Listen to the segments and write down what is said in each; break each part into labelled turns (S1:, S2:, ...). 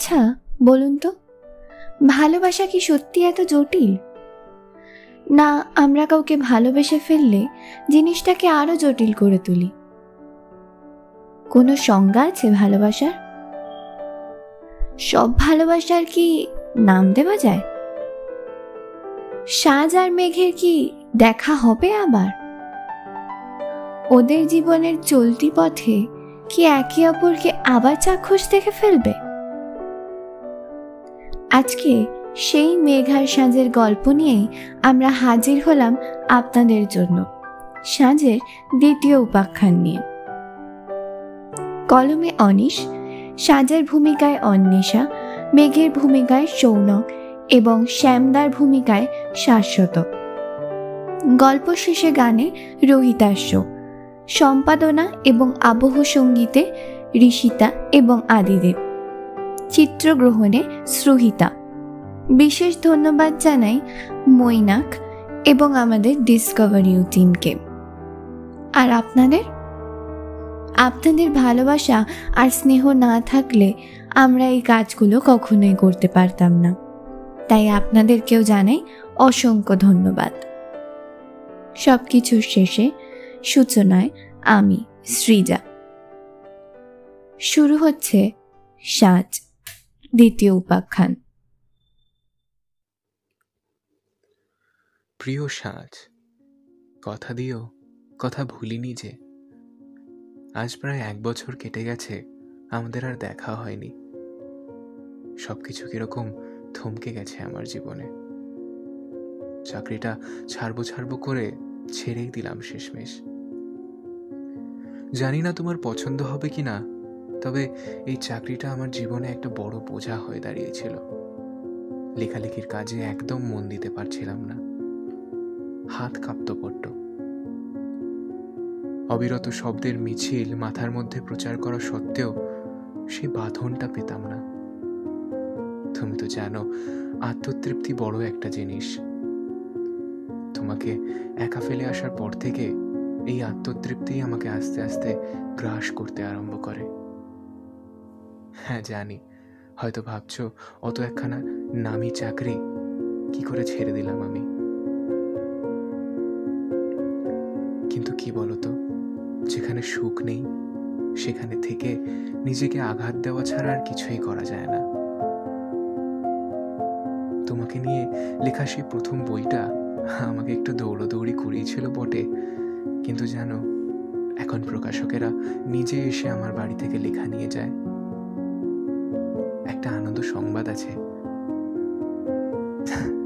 S1: আচ্ছা বলুন তো। ভালোবাসা কি সত্যি এত জটিল? না, আমরা কাউকে ভালোবেসে ফেললে জিনিসটাকে আরও জটিল করে তুলি। কোনো সংজ্ঞা আছে ভালোবাসার? সব ভালোবাসার কি নাম দেওয়া যায়? সাজ আর মেঘের কি দেখা হবে আবার? ওদের জীবনের চলতি পথে কি একে অপরকে আবার চাক্ষুষ দেখে ফেলবে? আজকে সেই মেঘার সাঁজের গল্প নিয়েই আমরা হাজির হলাম আপনাদের জন্য। সাঁজের দ্বিতীয় উপাখ্যান নিয়ে। কলমে অনিশ, সাজের ভূমিকায় অন্বেষা, মেঘের ভূমিকায় সৌনক এবং শ্যামদার ভূমিকায় শাশ্বত। গল্প শেষে গানে রোহিতাস্য সম্পাদনা এবং আবহ সঙ্গীতে ঋষিতা এবং আদিদেব। চিত্রগ্রহণে শ্রুহিতা বিশেষ ধন্যবাদ জানাই মৈনাক এবং আমাদের ডিসকভারিউ টিমকে আর আপনাদের? আপনাদের ভালোবাসা আর স্নেহ না থাকলে আমরা এই কাজগুলো কখনোই করতে পারতাম না। তাই আপনাদেরকেও জানাই অসংখ্য ধন্যবাদ। সব কিছুর শেষে সূচনায় আমি সৃজা শুরু হচ্ছে সাজ। দ্বিতীয় উপাখ্যান।
S2: প্রিয় সাজ, কথা দিও, কথা ভুলিনি যে। আজ প্রায় এক বছর কেটে গেছে, আমাদের আর দেখা হয়নি। সব কিছু কীরকম থমকে গেছে আমার জীবনে। চাকরিটা ছাড়বো ছাড়বো করে ছেড়েই দিলাম শেষমেশ। জানি না তোমার পছন্দ হবে কি না তবে এই চাকরিটা আমার জীবনে একটা বড় বোঝা হয়ে দাঁড়িয়েছিল। লেখালেখির কাজে একদম মন দিতে পারছিলাম না। হাত কাঁপত বড্ড। অবিরত শব্দের মিছিল মাথার মধ্যে প্রচার করা সত্ত্বেও সে বাঁধনটা পেতাম না। তুমি তো জানো, আত্মতৃপ্তি বড় একটা জিনিস। তোমাকে একা ফেলে আসার পর থেকে এই আত্মতৃপ্তি আমাকে আস্তে আস্তে গ্রাস করতে আরম্ভ করে। হ্যাঁ জানি। হয়তো ভাবছ, অত একখানা নামি চাকরি কি করে ছেড়ে দিলাম আমি? কিন্তু কি বলতো, যেখানে সুখ নেই, সেখানে থেকে নিজেকে আঘাত দেওয়া ছাড়া আর কিছুই করা যায় না। তোমাকে নিয়ে লেখা সেই প্রথম বইটা আমাকে একটু দৌড়োদৌড়ি করিয়েছিল বটে। কিন্তু জানো, এখন প্রকাশকেরা নিজে এসে আমার বাড়ি থেকে লেখা নিয়ে যায়। একটা আনন্দ সংবাদ আছে।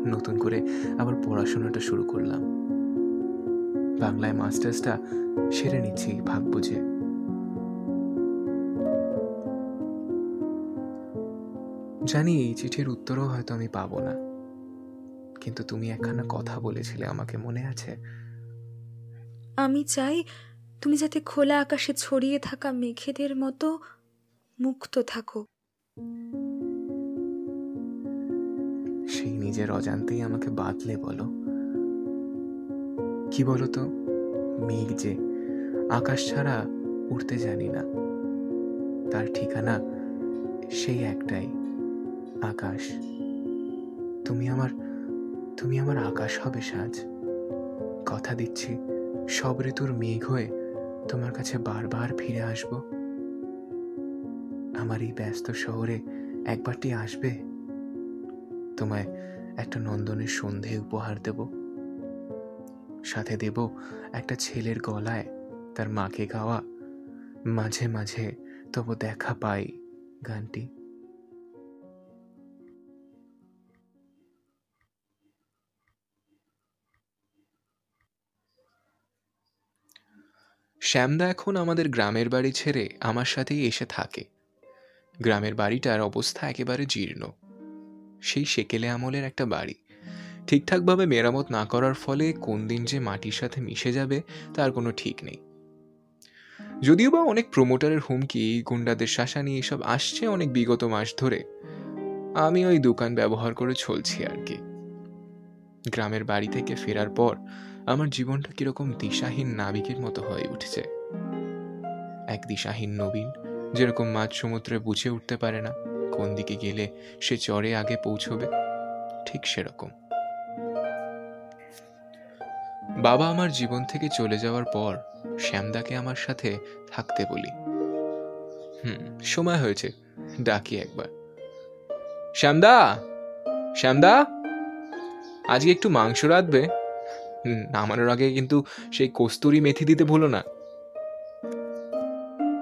S2: নতুন করে আবার পড়াশোনাটা শুরু করলাম। বাংলায় মাস্টার্সটা সেরে নিচ্ছি ভাগ বুঝে জানি এই চিঠির উত্তরও হয়তো আমি পাবো না। কিন্তু তুমি একখানা কথা বলেছিলে, আমাকে মনে আছে?
S3: আমি চাই তুমি যাতে খোলা আকাশে ছড়িয়ে থাকা মেঘেদের মতো মুক্ত থাকো।
S2: নিজের অজান্তেই আমাকে বাদলে বলো। কি বলো তো মেঘ যে আকাশ ছাড়া উঠতে জানি না। তার ঠিকানা সেই একটাই, আকাশ। তুমি আমার তুমি আমার আকাশ হবে সাজ। কথা দিচ্ছি, সব ঋতুর মেঘ হয়ে তোমার কাছে বারবার ফিরে আসব। আমার এই ব্যস্ত শহরে একবারটি আসবে? তোমায় একটা নন্দনের সন্ধে উপহার দেব। সাথে দেব একটা ছেলের গলায় তার মাকে গাওয়া। মাঝে মাঝে তবু দেখা পাই গানটি। শ্যামদা এখন আমাদের গ্রামের বাড়ি ছেড়ে আমার সাথেই এসে থাকে। গ্রামের বাড়িটার অবস্থা একেবারে জীর্ণ। সেই সেকেলে আমলের একটা বাড়ি। ঠিকঠাকভাবে মেরামত না করার ফলে কোন দিন যে মাটির সাথে মিশে যাবে, তার কোনো ঠিক নেই। যদিও বা অনেক প্রমোটারের হুমকি, গুন্ডাদের শাসানি এসব আসছে অনেক বিগত মাস ধরে। আমি ওই দোকান ব্যবহার করে চলছি আর কি গ্রামের বাড়ি থেকে ফেরার পর আমার জীবনটা কীরকম দিশাহীন নাবিকের মতো হয়ে উঠেছে। এক দিশাহীন নবীন, যেরকম মাছ সমুদ্রে বুঝে উঠতে পারে না। কোন দিকে গেলে সে চরে আগে পৌঁছবে? ঠিক সেরকম। বাবা আমার জীবন থেকে চলে যাওয়ার পর শ্যামদাকে আমার সাথে থাকতে বলি। হুম, সময় হয়েছে। ডাকি একবার। শ্যামদা! শ্যামদা! আজকে একটু মাংস রাঁধবে? নামানোর আগে কিন্তু সেই কস্তুরি মেথি দিতে ভুলো না।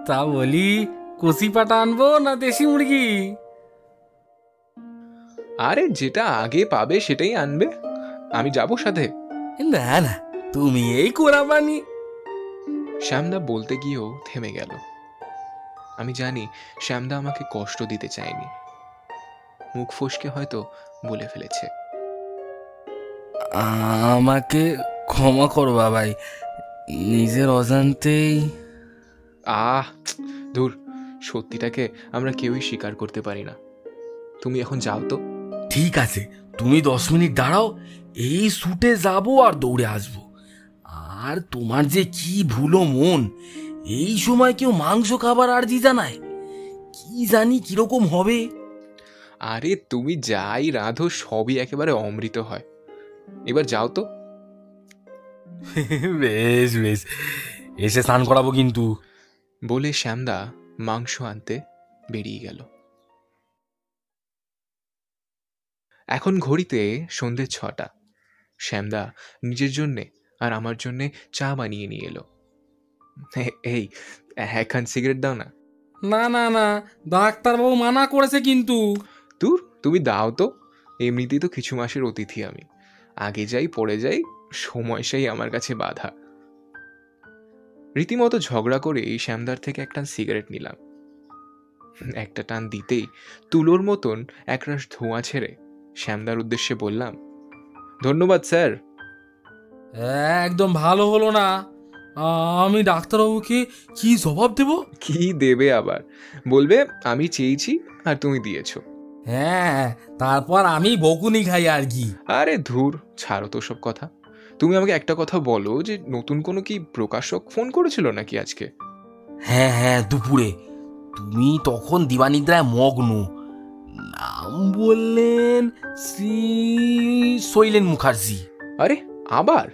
S4: তা বলি কচি পাটা আনব না দেশি মুরগি?
S2: আরে যেটা আগে পাবে সেটাই আনবে। আমি যাব সাথে।
S4: না না তুমি এই কোরা পানি
S2: শ্যামদা বলতে গিয়েও থেমে গেল। আমি জানি শ্যামদা আমাকে কষ্ট দিতে চায়নি। মুখ ফসকে হয়তো বলে ফেলেছে।
S4: আমাকে ক্ষমা করো বাবাই নিজের অজান্তেই।
S2: আহ ধুর সত্যিটাকে আমরা কেউই স্বীকার করতে পারি না। তুমি এখন যাও তো।
S4: ঠিক আছে তুমি দশ মিনিট দাঁড়াও এই শুটে যাব আর দৌড়ে আসব। আর তোমার যে কি ভুলো মন এই সময় কেউ মাংস খাবার আর আর্জি জানায়। কি জানি কীরকম হবে।
S2: আরে তুমি যাই রাঁধো সবই একেবারে অমৃত হয়। এবার যাও তো।
S4: বেশ বেশ। এসে স্নান করাবো কিন্তু।
S2: বলে শ্যামদা মাংস আনতে বেরিয়ে গেল। এখন ঘড়িতে সন্ধ্যে ছটা। শ্যামদা নিজের জন্যে আর আমার জন্যে চা বানিয়ে নিয়ে এলো। এই একখান সিগারেট দাও না।
S4: না না না ডাক্তারবাবু মানা করেছে কিন্তু।
S2: দূর তুমি দাও তো। এমনিতেই তো কিছু মাসের অতিথি আমি। আগে যাই পড়ে যাই সময় সেই আমার কাছে বাধা। রীতিমতো ঝগড়া করে এই শ্যামদার থেকে একটা সিগারেট নিলাম। একটা টান দিতেই তুলোর মতন একরাশ ধোঁয়া ছেড়ে শ্যামদার উদ্দেশ্যে বললাম ধন্যবাদ স্যার।
S4: একদম ভালো হলো না। আমি ডাক্তারবাবুকে কি জবাব দেব?
S2: কি দেবে আবার? বলবে আমি চেয়েছি আর তুমি দিয়েছ।
S4: হ্যাঁ তারপর আমি বকুনি খাই আর কি।
S2: আরে ধুর ছাড়ো তো সব কথা। তুমি আমাকে একটা কথা বলো যে নতুন কোনো কি প্রকাশক ফোন করেছিল নাকি আজকে?
S4: হ্যাঁ হ্যাঁ দুপুরে। তুমি তখন দিবানিদ্রায় মগ্ন। নাম বললেন শ্রী শৈলেন মুখার্জি।
S2: আরে আবার?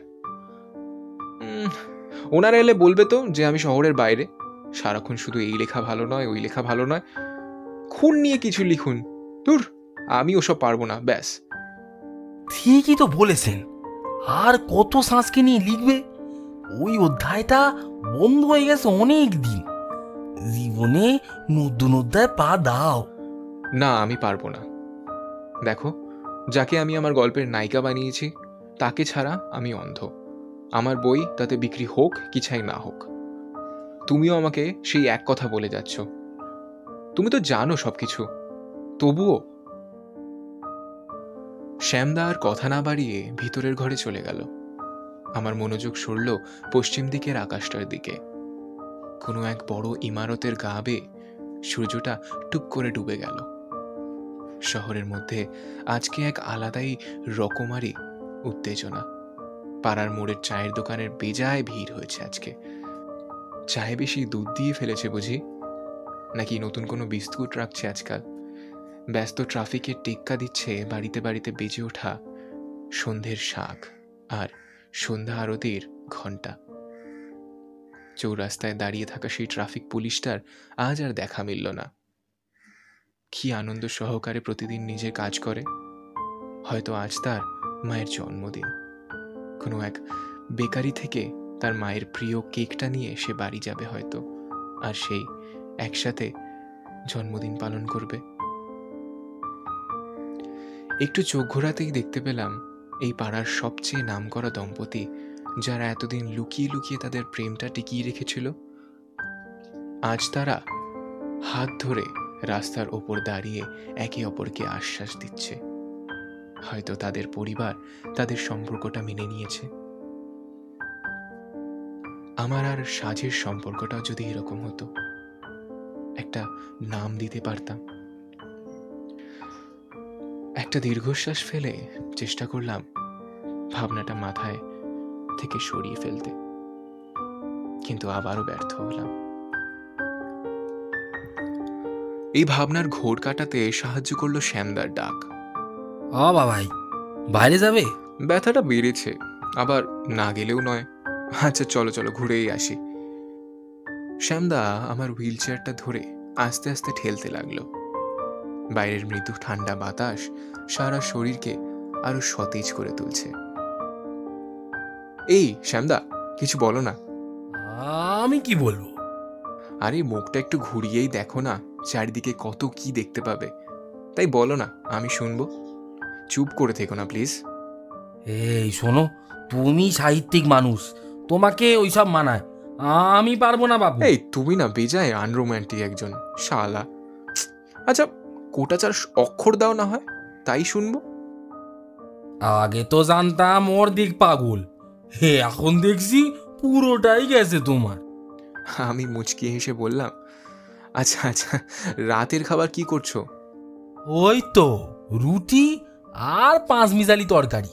S2: ওনারা এলে বলবে তো যে আমি শহরের বাইরে। সারাক্ষণ শুধু এই লেখা ভালো নয় ওই লেখা ভালো নয়। খুন নিয়ে কিছু লিখুন। দূর আমি ওসব পারব না ব্যাস।
S4: ঠিকই তো বলেছেন। আর কত শ্বাসকে নিয়ে লিখবে? ওই অধ্যায়টা বন্ধ হয়ে গেছে অনেক দিন। জীবনে নতুন অধ্যায় পা দাও।
S2: না, আমি পারব না। দেখো, যাকে আমি আমার গল্পের নায়িকা বানিয়েছি, তাকে ছাড়া আমি অন্ধ। আমার বই তাতে বিক্রি হোক কি ছাই না হোক। তুমিও আমাকে সেই এক কথা বলে যাচ্ছ। তুমি তো জানো সবকিছু। তবুও শ্যামদা আর কথা না বাড়িয়ে ভিতরের ঘরে চলে গেল। আমার মনোযোগ সরল পশ্চিম দিকের আকাশটার দিকে। কোনো এক বড় ইমারতের গা বেয়ে সূর্যটা টুক করে ডুবে গেল। শহরের মধ্যে আজকে এক আলাদাই রকমারি উত্তেজনা। পাড়ার মোড়ের চায়ের দোকানের বেজায় ভিড় হয়েছে আজকে। চায়ে বেশি দুধ দিয়ে ফেলেছে বুঝি? নাকি নতুন কোনো বিস্কুট রাখছে আজকাল? ব্যস্ত ট্রাফিকের টেক্কা দিচ্ছে বাড়িতে বাড়িতে বেজে ওঠা সন্ধ্যের শাক আর সন্ধ্যা আরতির ঘণ্টা। চৌরাস্তায় দাঁড়িয়ে থাকা সেই ট্রাফিক পুলিশটার আজ আর দেখা মিলল না। কি আনন্দ সহকারে প্রতিদিন নিজে কাজ করে। হয়তো আজ তার মায়ের জন্মদিন। কোনো এক বেকারি থেকে তার মায়ের প্রিয় কেকটা নিয়ে সে বাড়ি যাবে হয়তো। আর সেই একসাথে জন্মদিন পালন করবে। একটু চোখ ঘোরাতেই দেখতে পেলাম এই পাড়ার সবচেয়ে নামকরা দম্পতি, যারা এতদিন লুকিয়ে লুকিয়ে তাদের প্রেমটা টিকিয়ে রেখেছিল। আজ তারা হাত ধরে রাস্তার ওপর দাঁড়িয়ে একে অপরকে আশ্বাস দিচ্ছে। হয়তো তাদের পরিবার তাদের সম্পর্কটা মেনে নিয়েছে। আমার আর সাজের সম্পর্কটাও যদি এরকম হতো, একটা নাম দিতে পারতাম। একটা দীর্ঘশ্বাস ফেলে চেষ্টা করলাম ভাবনাটা মাথায় থেকে সরিয়ে ফেলতে। কিন্তু আবারও ব্যর্থ হলাম। এই ভাবনার ঘোর কাটাতে সাহায্য করল শ্যামদার ডাক।
S4: ও বাবাই বাইরে যাবে?
S2: ব্যথাটা বেড়েছে আবার না গেলেও নয়। আচ্ছা চলো চলো ঘুরেই আসি। শ্যামদা আমার হুইল চেয়ারটা ধরে আস্তে আস্তে ঠেলতে লাগল। বাইরের মৃদু ঠান্ডা বাতাস সারা শরীরকে আরও সতেজ করে তুলছে। এই শ্যামদা কিছু বলো না।
S4: আমি কি বলব?
S2: আরে মুখটা একটু ঘুরিয়েই দেখো না চারিদিকে কত কি দেখতে পাবে। তাই বলো না আমি শুনব। চুপ করে থেকো না প্লিজ।
S4: এই শোনো তুমি সাহিত্যিক মানুষ তোমাকে ওইসব মানায়। আমি পারব না বাবু
S2: এই তুমি না বেজায় আনরোম্যান্টিক একজন শালা। আচ্ছা কোটা চার অক্ষর দাও না হয় তাই শুনব?
S4: আগে তো জানতাম ওর দিক পাগল। হে এখন দেখছি পুরোটাই গেছে তোমার।
S2: আমি মুচকি হেসে বললাম আচ্ছা আচ্ছা রাতের খাবার কি করছ?
S4: ওই তো রুটি আর পাঁচ মিজালি তরকারি।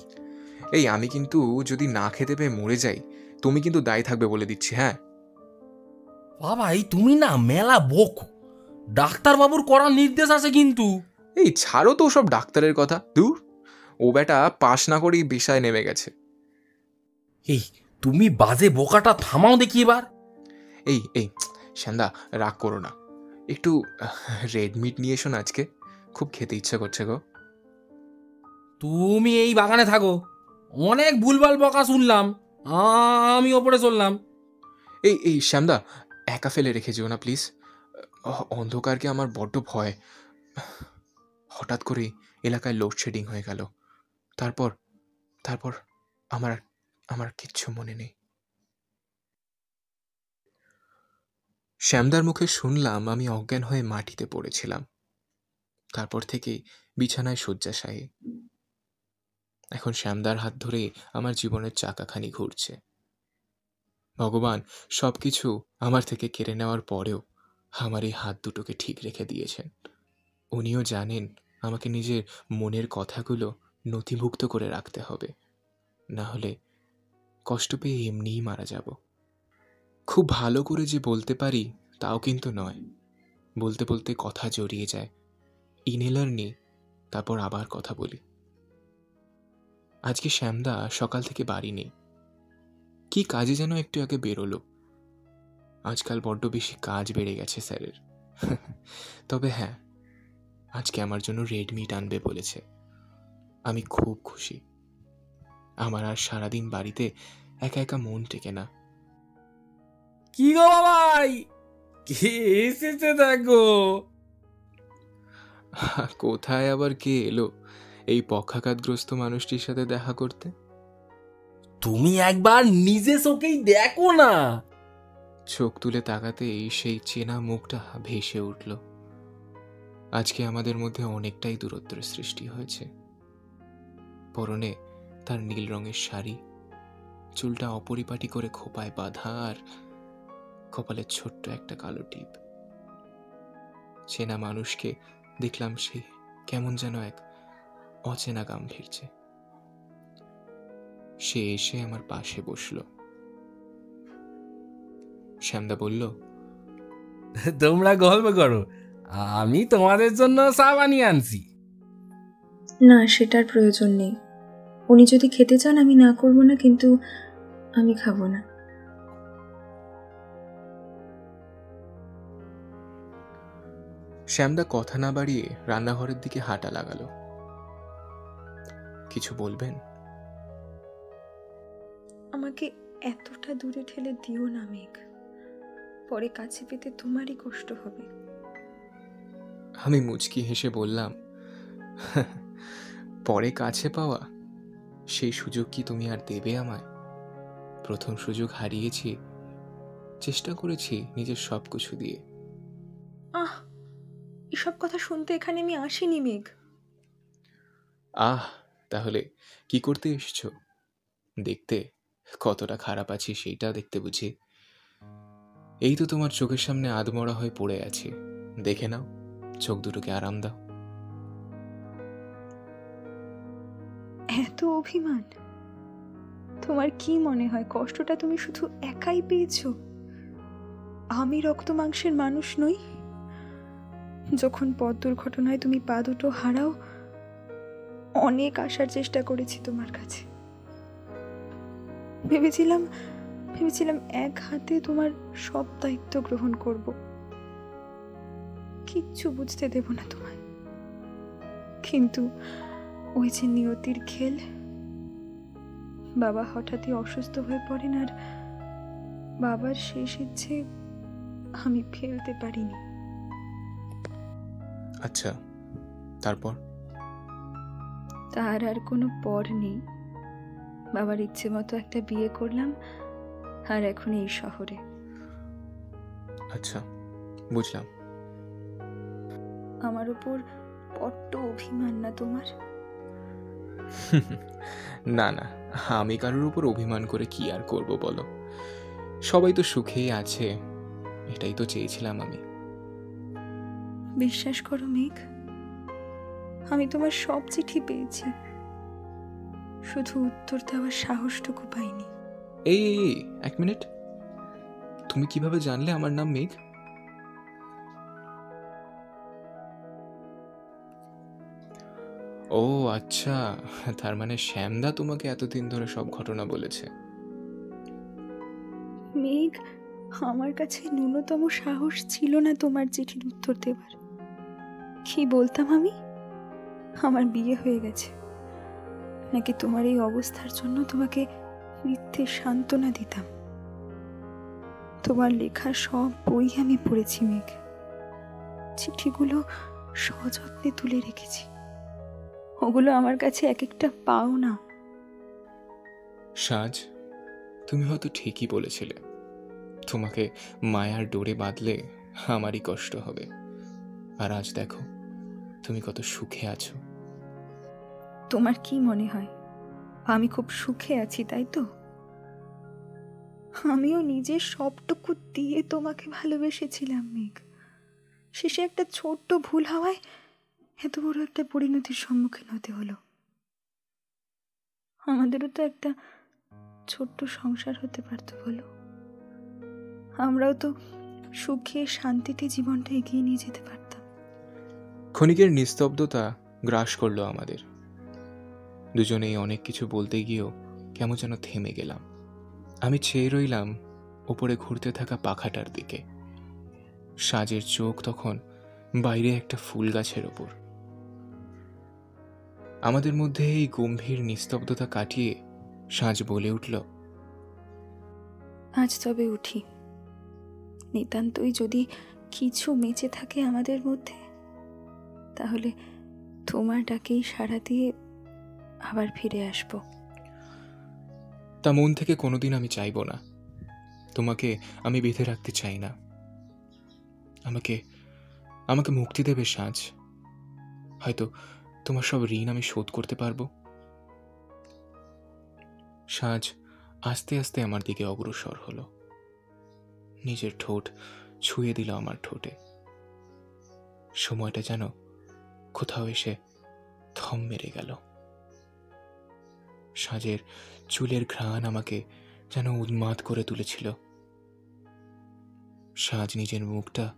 S2: এই আমি কিন্তু যদি না খেতে পেয়ে মরে যাই তুমি কিন্তু দায়ী থাকবে বলে দিচ্ছি হ্যাঁ?
S4: বাবাই তুমি না মেলা বকো। ডাক্তারবাবুর করার নির্দেশ আছে কিন্তু।
S2: এই ছাড়ো তো সব ডাক্তারের কথা দূর। ও বেটা পাশ না করেই বিষয় নেমে গেছে।
S4: এই তুমি বাজে বোকাটা থামাও দেখি এবার।
S2: এই এই শ্যান্দা রাগ করো না। একটু রেডমিট নিয়ে এসো না আজকে। খুব খেতে ইচ্ছা করছে গো।
S4: তুমি এই বাগানে থাকো। অনেক ভুলভাল বকা শুনলাম। আমি ওপরে চললাম।
S2: এই এই শ্যামদা একা ফেলে রেখে যেও না প্লিজ অন্ধকারকে আমার বড্ড ভয়? হঠাৎ করে এলাকায় লোডশেডিং হয়ে গেল। তারপর তারপর আমার আমার কিচ্ছু মনে নেই। শ্যামদার মুখে শুনলাম আমি অজ্ঞান হয়ে মাটিতে পড়েছিলাম। তারপর থেকে বিছানায় শয্যাশায়ী। এখন শ্যামদার হাত ধরে আমার জীবনের চাকাখানি ঘুরছে। ভগবান সব কিছু আমার থেকে কেড়ে নেওয়ার পরেও আমার এই হাত দুটোকে ঠিক রেখে দিয়েছেন। উনিও জানেন আমাকে নিজের মনের কথাগুলো নথিভুক্ত করে রাখতে হবে। না হলে কষ্ট পেয়ে এমনিই মারা যাব। খুব ভালো করে যে বলতে পারি, তাও কিন্তু নয়। বলতে বলতে কথা জড়িয়ে যায়। ইনহেলার নিই তারপর আবার কথা বলি। আজকে শ্যামদা সকাল থেকে বাড়ি নেই। কি কাজে যেন একটু আগে বেরোলো। আজকাল বড্ড বেশি কাজ বেড়ে গেছে স্যারের। তবে হ্যাঁ আজকে আমার জন্য রেড মিট আনবে বলেছে। আমি খুব খুশি। আমার আর সারাদিন বাড়িতে একা একা মন টেকে না।
S4: কি গো বাবাই? কে এসেছে দেখো?
S2: কোথায় আবার কে এলো? এই পক্ষাঘাতগ্রস্ত মানুষটির সাথে দেখা করতে?
S4: তুমি একবার নিজে চোখেই দেখো না।
S2: চোখ তুলে তাকাতেই সেই চেনা মুখটা ভেসে উঠল। আজকে আমাদের মধ্যে অনেকটাই দূরত্বের সৃষ্টি হয়েছে। পরনে তার নীল রঙের শাড়ি, চুলটা অপরিপাটি করে খোপায় বাঁধা আর কপালে ছোট্ট একটা কালো টিপ। চেনা মানুষকে দেখলাম সে কেমন যেন এক অচেনা গাম্ভীর্যে। সে এসে আমার পাশে বসল। শ্যামদা বলল
S4: তোমরা গল্প করো। আমি তোমাদের জন্য চা বানিয়ে আনছি।
S3: না সেটার প্রয়োজন নেই। উনি যদি খেতে চান আমি না করব না কিন্তু আমি খাব না।
S2: শ্যামদা কথা না বাড়িয়ে রান্নাঘরের দিকে হাঁটা লাগালো। কিছু বলবেন?
S3: আমাকে এতটা দূরে ঠেলে দিও না মেঘ। পরে কাছে পেতে তোমারই কষ্ট হবে।
S2: আমি মুচকি হেসে বললাম পরে কাছে পাওয়া? সেই সুযোগ কি তুমি আর দেবে আমায়? প্রথম সুযোগ হারিয়েছি চেষ্টা করেছি নিজের সব কিছু দিয়ে।
S3: আহ এসব কথা শুনতে এখানে আমি আসিনি মেঘ।
S2: আহ তাহলে কি করতে এসছো? দেখতে কতটা খারাপ আছি সেইটা দেখতে বুঝি। এই তো তোমার চোখের সামনে আধমরা হয়ে পড়ে আছে। দেখে নাও, চোখ দুটোকে আরাম দাও।
S3: এত অভিমান। তোমার কি মনে হয়, কষ্টটা তুমি শুধু একাই পেয়েছ? আমি রক্ত মাংসের মানুষ নই। যখন পথ দুর্ঘটনায় তুমি পা দুটো হারাও, অনেক আসার চেষ্টা করেছি তোমার কাছে। ভেবেছিলাম ভেবেছিলাম এক হাতে তোমার সব দায়িত্ব গ্রহণ করব। কিচ্ছু বুঝতে দেব না তোমায়। কিন্তু ওই যে নিয়তির খেল বাবা হঠাৎই অসুস্থ হয়ে পড়েন আর বাবার শেষ ইচ্ছে আমি ফেলতে পারিনি।
S2: আচ্ছা তারপর?
S3: তার আর কোনো পর নেই। বাবার ইচ্ছে মতো একটা বিয়ে করলাম আর এখন এই শহরে।
S2: আচ্ছা বুঝলাম।
S3: আমার ওপর বড্ড অভিমান না তোমার?
S2: না না আমি কারোর উপর অভিমান করে কি আর করব বলো? সবাই তো সুখেই আছে এটাই তো চেয়েছিলাম আমি।
S3: বিশ্বাস করো মেঘ আমি তোমার সব চিঠি পেয়েছি। শুধু উত্তর দেওয়ার সাহসটুকু পাইনি।
S2: এই এক মিনিট। তুমি কীভাবে জানলে আমার নাম মেঘ? ও আচ্ছা। তার মানে শ্যামদা তোমাকে এতদিন ধরে সব ঘটনা বলেছে।
S3: মেঘ, আমার কাছে ন্যূনতম সাহস ছিল না তোমার চিঠির উত্তর দেবার। কি বলতাম আমি? আমার বিয়ে হয়ে গেছে। নাকি তোমার এই অবস্থার জন্য তোমাকে মিথ্যে সান্ত্বনা দিতাম। তোমার লেখা সব বই আমি পড়েছি মেঘ। চিঠিগুলো সযত্নে তুলে রেখেছি। ওগুলো আমার কাছে এক একটা পাও না।
S2: সাজ তুমি হয়তো ঠিকই বলেছিলে। তোমাকে মায়ার ডোরে বাঁধলে আমারই কষ্ট হবে। আর আজ দেখো তুমি কত সুখে আছো।
S3: তোমার কি মনে হয়? আমি খুব সুখে আছি, তাই তো? আমিও নিজের সবটুকু দিয়ে তোমাকে ভালোবেসেছিলাম, মেঘ। শেষে একটা ছোট্ট ভুল হওয়ায় এত বড় একটা পরিণতির সম্মুখীন হতে হলো। আমাদেরও তো একটা ছোট্ট সংসার হতে পারতো বলো। আমরাও তো সুখে, শান্তিতে জীবনটা এগিয়ে নিয়ে যেতে পারতাম।
S2: ক্ষণিকের নিস্তব্ধতা গ্রাস করল আমাদের। দুজনেই অনেক কিছু বলতে গিয়েও কেমন যেন থেমে গেলাম। আমি চেয়ে রইলাম ওপরে ঘুরতে থাকা পাখাটার দিকে। সাজের চোখ তখন বাইরে একটা ফুল গাছের ওপর। আমাদের মধ্যে এই গম্ভীর নিস্তব্ধতা কাটিয়ে সাজ বলে উঠল,
S3: আজ তবে উঠি। নিতান্তই যদি কিছু বেঁচে থাকে আমাদের মধ্যে, তাহলে তোমার ডাকেই সাড়া দিয়ে আবার ফিরে আসব।
S2: তা মন থেকে কোনোদিন আমি চাইব না। তোমাকে আমি বেঁধে রাখতে চাই না। আমাকে আমাকে মুক্তি দেবে সাজ। হয়তো তোমার সব ঋণ আমি শোধ করতে পারব। সাজ আস্তে আস্তে আমার দিকে অগ্রসর হলো। নিজের ঠোঁট ছুঁয়ে দিল আমার ঠোঁটে। সময়টা যেন কোথাও এসে থম মেরে গেল। সাজের চুলের ঘ্রাণ আমাকে যেন উন্মাদ করে তুলেছিল। সাজ নিজের মুখটা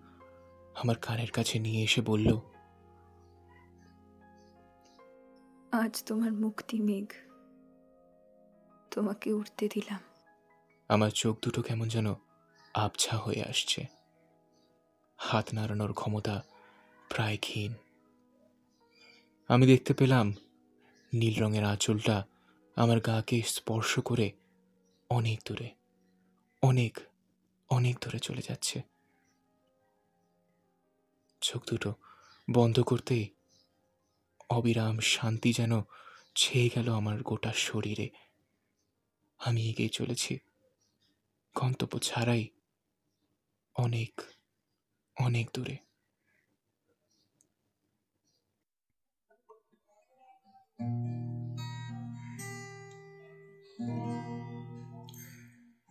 S2: আমার কানের কাছে নিয়ে এসে বলল
S3: আজ তোমার মুক্তি মেঘ। তোমাকে উঠতে দিলাম।
S2: আমার চোখ দুটো কেমন যেন আবছা হয়ে আসছে। হাত নাড়ানোর ক্ষমতা প্রায় ক্ষীণ। আমি দেখতে পেলাম নীল রঙের আঁচলটা আমার গাকে স্পর্শ করে অনেক দূরে, অনেক অনেক দূরে চলে যাচ্ছে। চোখ দুটো বন্ধ করতেই অবিরাম শান্তি যেন ছেয়ে গেল আমার গোটা শরীরে। আমি এগিয়ে চলেছি, গন্তব্য ছাড়াই অনেক অনেক দূরে।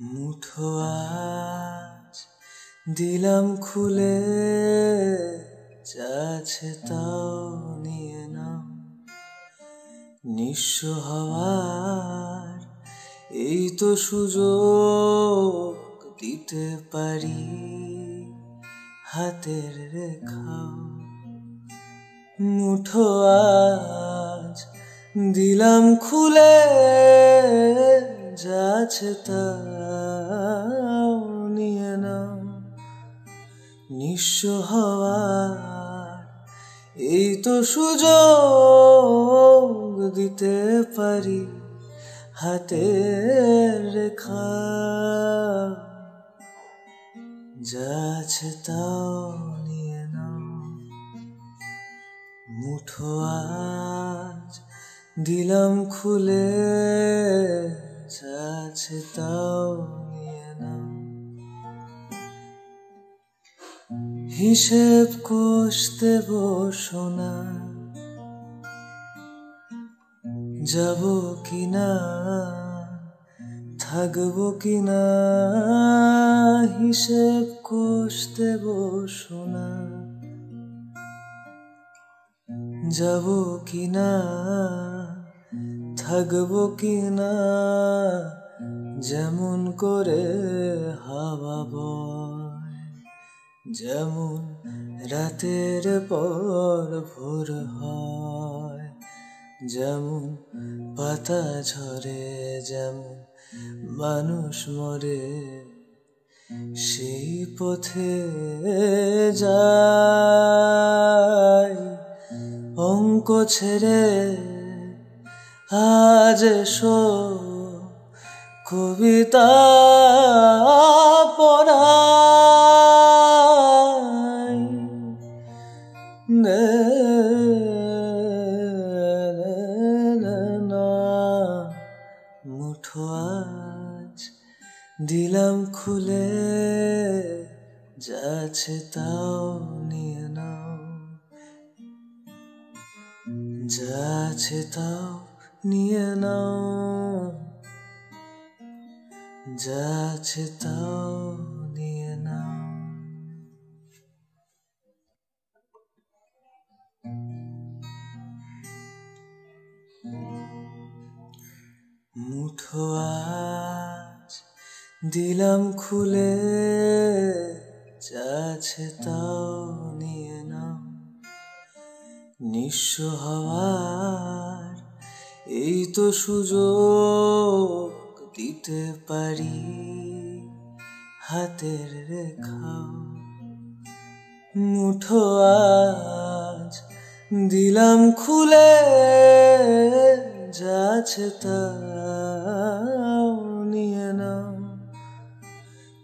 S5: মুঠো আজ দিলাম খুলে যাচ্ছে তাও নিয়ে নাও। নিঃস্ব হওয়ার এই তো সুযোগ দিতে পারি, হাতের রেখা মুঠো আজ দিলাম খুলে যাচ্ছে তা নিয়ে নাও। নিঃস্ব হওয়ার এই তো সুযোগ দিতে পারি হাতের রেখা। যাচ্ছে তাও নিয়ে নাও। মুঠো আজ দিলাম খুলে যাচ্ছে তাও নিয়ে নাও হিসেব কষতে বসো না। যাব কিনা, থাকব কিনা, হিসেব কষতে বসো না। যাব কিনা থাকব কিনা? যেমন করে হাওয়া বয়, যেমন রাতের পর ভোর হয়, যেমন পাতা ঝরে, যেমন মানুষ মরে, সেই পথে যায় অঙ্ক ছেড়ে আজ এসো কবিতা আজ দিলাম খুলে যাচ্ছে তাও নিয়ে নাও। যাচ্ছে তাও নিয়ে নাও। যাচ্ছে তাও নিয়ে নাও। মুঠো আজ দিলাম খুলে যাচ্ছে তাও নিয়ে নাও। নিঃস্ব হওয়ার এই তো সুযোগ দিতে পারি হাতের রেখা। মুঠো আজ দিলাম খুলে যাচ্ছে তাও নিয়ে নাও।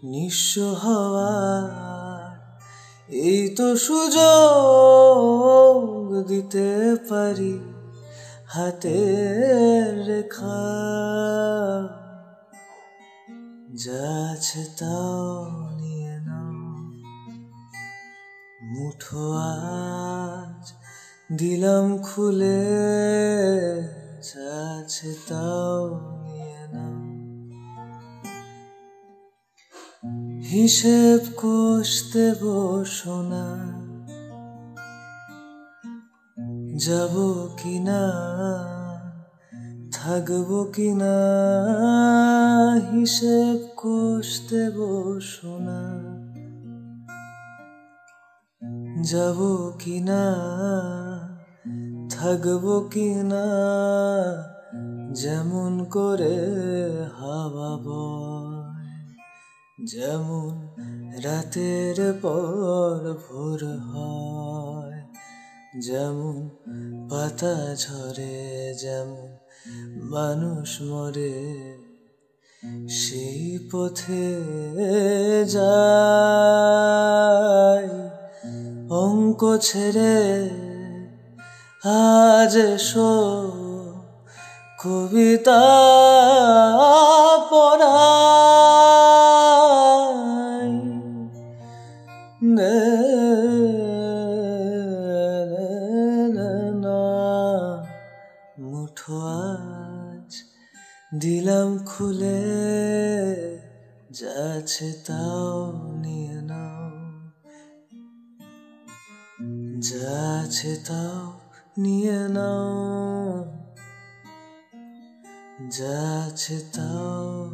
S5: নিঃস্ব হওয়ার এই তো সুযোগ দিতে পারি হাতের রেখা যাচ্ছে তাও নিয়ে নাও। মুঠো আজ দিলাম খুলে যাচ্ছে তাও নিয়ে নাও। হিসেব কষতে বসো না যাব কিনা, থাকব কিনা, হিসেব কষতে বসো না। যাব কিনা, থাকব কিনা, যেমন করে হাওয়া বয়, যেমন রাতের পর ভোর হয়। যেমন পাতা ঝরে, যেমন মানুষ মরে, সেই পথে যায় অঙ্ক ছেড়ে আজ এসো, কবিতা পড়াই যাচ্ছে তাও নিয়ে নাও। যা আছে তাও নিয়ে নাও। যা আছে তাও